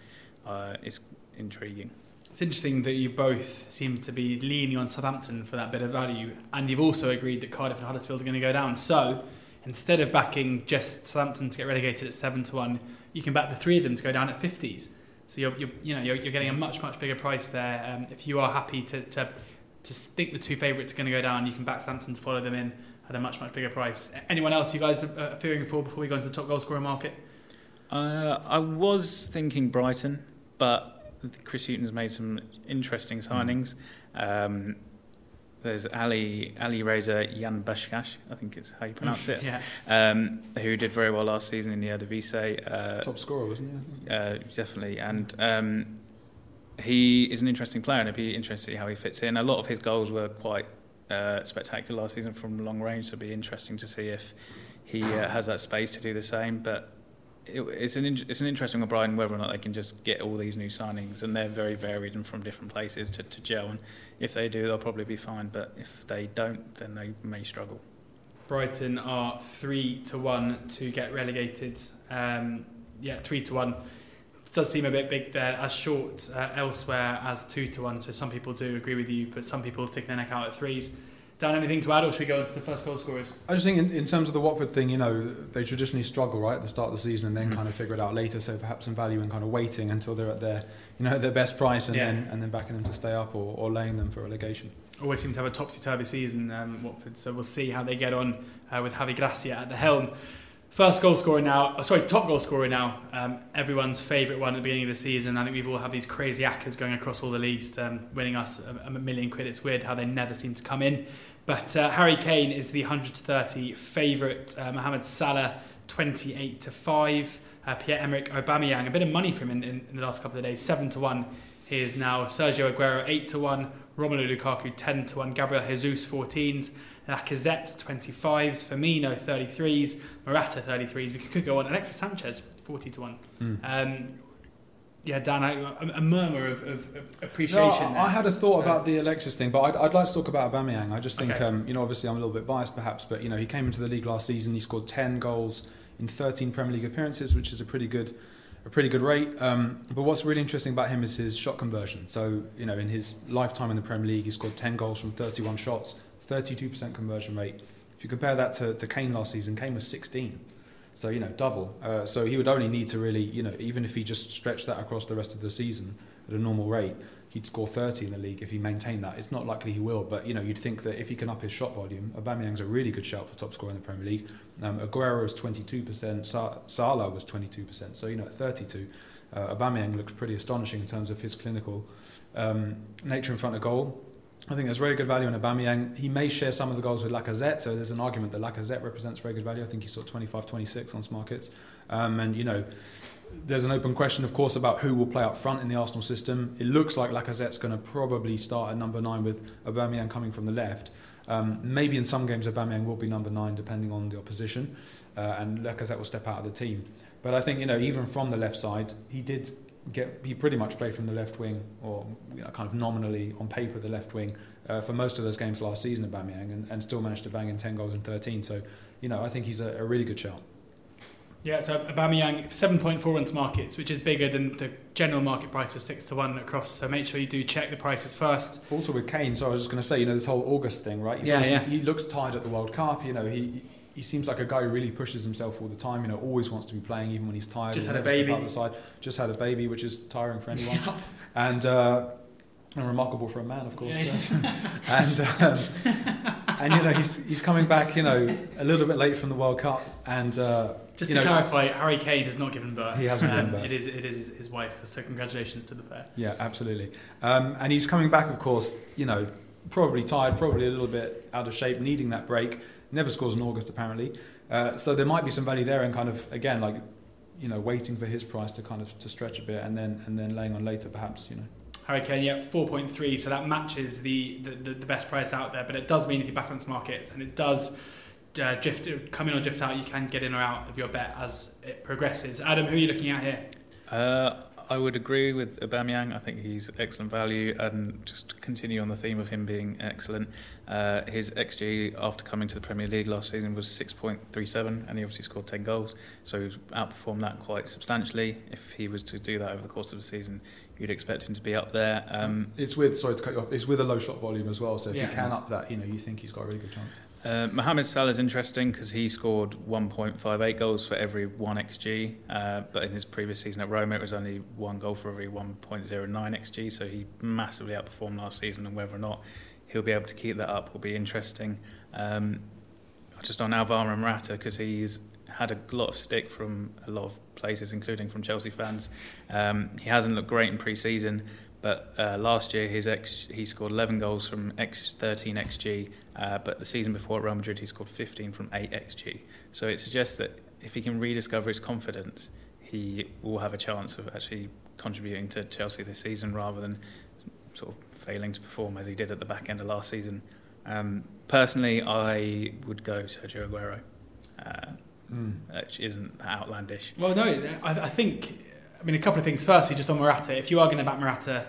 uh, is intriguing. It's interesting that you both seem to be leaning on Southampton for that bit of value, and you've also agreed that Cardiff and Huddersfield are going to go down. So instead of backing just Southampton to get relegated at seven to one, you can back the three of them to go down at fifties. So you're, you're you know you're, you're getting a much much bigger price there. Um, if you are happy to, to to think the two favourites are going to go down, you can back Southampton to follow them in at a much much bigger price. Anyone else you guys are uh, fearing for before we go into the top goal scorer market? Uh, I was thinking Brighton, but Chris Hughton's made some interesting signings. Um, there's Ali Ali Reza Jahanbakhsh, I think it's how you pronounce it, Yeah. um, who did very well last season in the Eredivisie. Uh, Top scorer, wasn't he? uh, definitely, and um, he is an interesting player, and it'd be interesting to see how he fits in. A lot of his goals were quite uh, spectacular last season from long range, so it'd be interesting to see if he uh, has that space to do the same. But it, it's an it's an interesting one, Brighton, whether or not they can just get all these new signings, and they're very varied and from different places to, to gel. And if they do, they'll probably be fine. But if they don't, then they may struggle. Brighton are three to one to get relegated. Um, yeah, three to one. It does seem a bit big there, as short uh, elsewhere as two to one. So some people do agree with you, but some people take their neck out at threes. Dan, anything to add, or should we go into the first goal scorers? I just think in, in terms of the Watford thing, you know, they traditionally struggle right at the start of the season and then. Mhm. kind of figure it out later. So perhaps some value in kind of waiting until they're at their, you know, their best price and Yeah. then and then backing them to stay up or, or laying them for relegation. Always seem to have a topsy turvy season, um, Watford. So we'll see how they get on uh, with Javi Gracia at the helm. First goal scorer now, oh, sorry, top goal scorer now. Um, everyone's favourite one at the beginning of the season. I think we've all had these crazy accas going across all the leagues, um, winning us a, a million quid. It's weird how they never seem to come in. But uh, Harry Kane is the 100 to 30 favourite. Uh, Mohamed Salah 28 to 5. Uh, Pierre-Emerick Aubameyang, a bit of money for him in, in, in the last couple of days, 7 to 1. He is now Sergio Aguero 8 to 1, Romelu Lukaku 10 to 1, Gabriel Jesus 14s, Lacazette 25s, Firmino 33s, Morata 33s. We could go on. Alexis Sanchez 40 to 1. Mm. Um, yeah, Dan, I, a, murmur of, of, of appreciation. No, I. I had a thought So- about the Alexis thing, but I'd, I'd like to talk about Aubameyang. I just think, Okay. um, you know, obviously I'm a little bit biased perhaps, but you know, he came into the league last season. He scored 10 goals in 13 Premier League appearances, which is a pretty good, a pretty good rate. Um, but what's really interesting about him is his shot conversion. So, you know, in his lifetime in the Premier League, he scored 10 goals from 31 shots, 32% conversion rate. If you compare that to, to Kane last season, Kane was 16. So, you know, double. Uh, so he would only need to really, you know, even if he just stretched that across the rest of the season at a normal rate, he'd score 30 in the league if he maintained that. It's not likely he will, but, you know, you'd think that if he can up his shot volume, Aubameyang's a really good shout for top scorer in the Premier League. Um, Aguero was 22%, Sa Salah was 22%. So, you know, at 32, uh, Aubameyang looks pretty astonishing in terms of his clinical um, nature in front of goal. I think there's very good value in Aubameyang. He may share some of the goals with Lacazette, so there's an argument that Lacazette represents very good value. I think he saw of 25, 26 on Smarkets. Um, and, you know, there's an open question, of course, about who will play up front in the Arsenal system. It looks like Lacazette's going to probably start at number nine with Aubameyang coming from the left. Um, maybe in some games Aubameyang will be number nine, depending on the opposition, uh, and Lacazette will step out of the team. But I think you know, even from the left side, he did get. He pretty much played from the left wing, or you know, kind of nominally on paper the left wing uh, for most of those games last season. Aubameyang, and, and still managed to bang in ten goals in thirteen. So you know, I think he's a, a really good shot Yeah, so Aubameyang, 7.4 on Smarkets, which is bigger than the general market price of 6 to 1 across. So make sure you do check the prices first. Also with Kane, so I was just going to say, you know, this whole August thing, right? He's Yeah, yeah. He looks tired at the World Cup. You know, he he seems like a guy who really pushes himself all the time. You know, always wants to be playing even when he's tired. Just had a baby. out the side. Just had a baby, which is tiring for anyone. and uh, and remarkable for a man, of course. Yeah, and um, and you know he's he's coming back, you know, a little bit late from the World Cup, and uh, Just to know, clarify, Harry Kane has not given birth. He hasn't given birth. It is, it is his, his wife, so congratulations to the pair. Yeah, absolutely. Um, and he's coming back, of course, you know, probably tired, probably a little bit out of shape, needing that break. Never scores in August, apparently. Uh, so there might be some value there and kind of, again, like, you know, waiting for his price to kind of to stretch a bit and then and then laying on later, perhaps, you know. Harry Kane, yeah, 4.3, so that matches the, the, the, the best price out there. But it does mean if you're back on this market, and it does uh, drift, come in or drift out, you can get in or out of your bet as it progresses. Adam, who are you looking at here? Uh, I would agree with Aubameyang. I think he's excellent value, and just continue on the theme of him being excellent. Uh, his xG after coming to the Premier League last season was 6.37, and he obviously scored 10 goals, so he's outperformed that quite substantially. If he was to do that over the course of the season, you'd expect him to be up there. Um, It's with, sorry to cut you off, it's with a low shot volume as well. So if Yeah. you can up that, you know, you think he's got a really good chance. Uh, Mohamed Salah is interesting because he scored 1.58 goals for every one xg, uh, but in his previous season at Roma, it was only one goal for every 1.09 xg. So he massively outperformed last season, and whether or not he'll be able to keep that up will be interesting. Um, just on Alvaro Morata because he's had a lot of stick from a lot of places, including from Chelsea fans. Um, he hasn't looked great in pre-season, but uh, last year his ex he scored 11 goals from X 13 xg, uh, but the season before at Real Madrid he scored 15 from 8 xg. So it suggests that if he can rediscover his confidence, he will have a chance of actually contributing to Chelsea this season rather than sort of failing to perform as he did at the back end of last season. Um, personally, I would go Sergio Aguero. Uh, Mm. which isn't outlandish. Well, no, I, I think. I mean, a couple of things. Firstly, just on Morata, if you are going to back Morata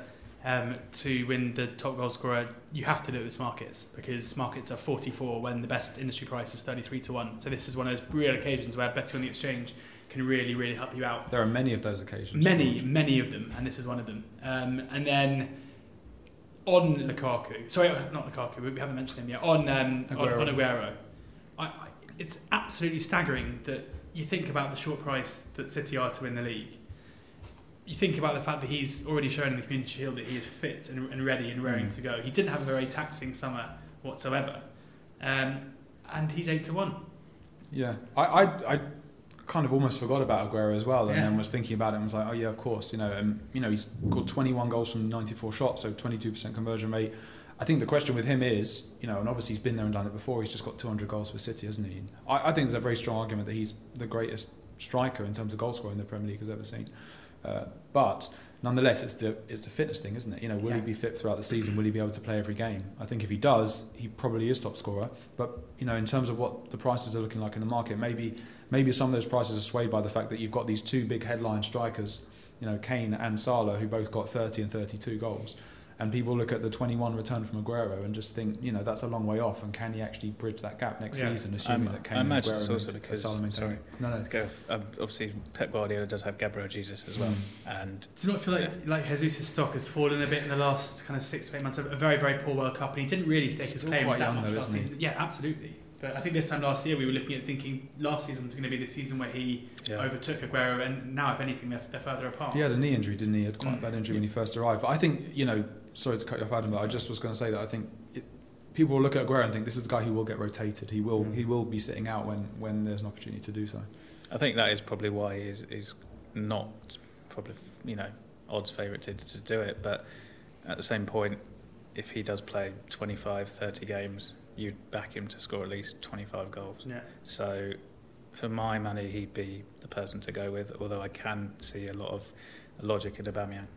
um, to win the top goal scorer, you have to do it with Smarkets because Smarkets are 44 when the best industry price is 33 to one. So this is one of those real occasions where betting on the exchange can really, really help you out. There are many of those occasions. Many, many of them, and this is one of them. Um, and then on Lukaku, sorry, not Lukaku, we haven't mentioned him yet. On um, on, Aguero. on Aguero, I, I, it's absolutely staggering that you think about the short price that City are to win the league. You think about the fact that he's already shown in the Community Shield that he is fit and, and ready and raring Mm. to go. He didn't have a very taxing summer whatsoever, um, and he's eight to one. Yeah, I, I, I kind of almost forgot about Aguero as well, and Yeah. then was thinking about it and was like, oh yeah, of course, you know, and you know, he's got 21 goals from 94 shots, so 22% conversion rate. I think the question with him is, you know, and obviously he's been there and done it before. He's just got 200 goals for City, hasn't he? I, I think there's a very strong argument that he's the greatest striker in terms of goal scoring the Premier League has ever seen. Uh, but nonetheless, it's the it's the fitness thing, isn't it? You know, will he be fit throughout the season? Will he be able to play every game? I think if he does, he probably is top scorer. But you know, in terms of what the prices are looking like in the market, maybe maybe some of those prices are swayed by the fact that you've got these two big headline strikers, you know, Kane and Salah, who both got 30 and 32 goals. And people look at the 21 return from Aguero and just think, you know, that's a long way off. And can he actually bridge that gap next Yeah. season, assuming Um, that Kane I imagine Aguero it's also maintain- because- Salah sorry. No, no. Go, um, obviously, Pep Guardiola does have Gabriel Jesus as well, Mm. and Does it not feel like like Jesus' stock has fallen a bit in the last kind of six to eight months? A a very very poor World Cup, and he didn't really stake his claim quite that young much though, last isn't he? season. Yeah, absolutely. But I think this time last year we were looking at thinking last season was going to be the season where he yeah. overtook Aguero, and now if anything they're, they're further apart. He had a knee injury, didn't he? He had quite a Mm. bad injury when he first arrived. But I think, you know, sorry to cut you off, Adam, but I just was going to say that I think it, people will look at Aguero and think this is a guy who will get rotated. He will Mm. he will be sitting out when, when there's an opportunity to do so. I think that is probably why he's, he's not probably you know odds favourite to, to do it. But at the same point, if he does play 25, 30 games, you'd back him to score at least 25 goals. Yeah. So for my money, he'd be the person to go with. Although I can see a lot of logic in Aubameyang.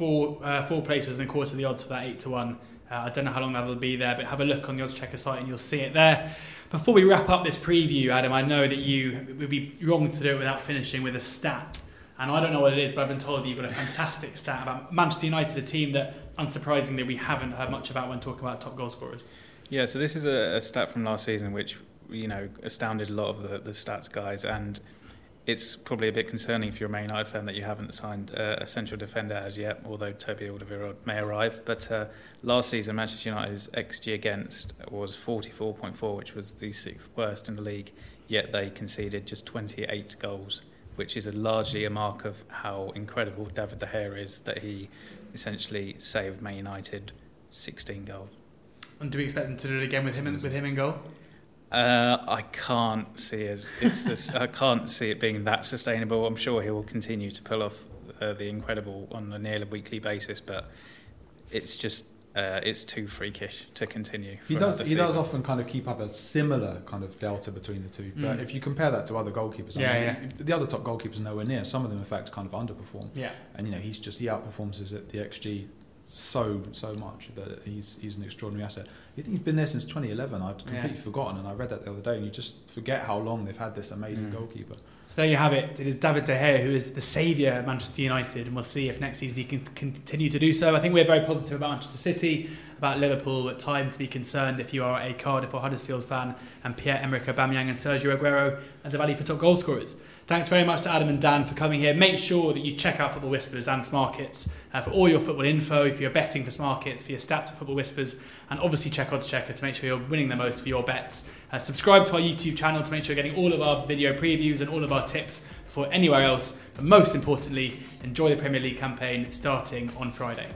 Four uh, four places and a quarter of the odds for that eight to one. Uh, I don't know how long that'll be there, but have a look on the odds checker site and you'll see it there. Before we wrap up this preview, Adam, I know that you it would be wrong to do it without finishing with a stat. And I don't know what it is, but I've been told that you've got a fantastic stat about Manchester United, a team that, unsurprisingly, we haven't heard much about when talking about top goal scorers. Yeah, so this is a, a stat from last season which you know astounded a lot of the, the stats guys, and it's probably a bit concerning for you're a Man United fan that you haven't signed uh, a central defender as yet, although Toby Alderweireld may arrive. But uh, last season, Manchester United's xG against was 44.4, which was the sixth worst in the league. Yet they conceded just 28 goals, which is a largely a mark of how incredible David De Gea is that he essentially saved Man United 16 goals. And do we expect them to do it again with him with him in goal? Uh, I can't see as it's this, I can't see it being that sustainable. I'm sure he will continue to pull off uh, the incredible on a nearly weekly basis, but it's just uh, it's too freakish to continue. He does another he does often kind of keep up a similar kind of delta between the two. But Mm. if you compare that to other goalkeepers, I Yeah, the other top goalkeepers are nowhere near. Some of them, in fact, kind of underperform. Yeah. And you know, he's just he outperforms us at the XG so so much that he's he's an extraordinary asset. You think he's been there since 2011? I'd completely Yeah. forgotten, and I read that the other day, and you just forget how long they've had this amazing Mm. goalkeeper. So there you have it. It is David De Gea who is the saviour at Manchester United, and we'll see if next season he can continue to do so. I think we're very positive about Manchester City, about Liverpool. At time to be concerned if you are a Cardiff or Huddersfield fan, and Pierre-Emerick Aubameyang and Sergio Aguero at the value for top goal scorers. Thanks very much to Adam and Dan for coming here. Make sure that you check out Football Whispers and Smarkets uh, for all your football info, if you're betting for Smarkets, for your stats for Football Whispers, and obviously check Odds Checker to make sure you're winning the most for your bets. Uh, subscribe to our YouTube channel to make sure you're getting all of our video previews and all of our tips before anywhere else. But most importantly, enjoy the Premier League campaign starting on Friday.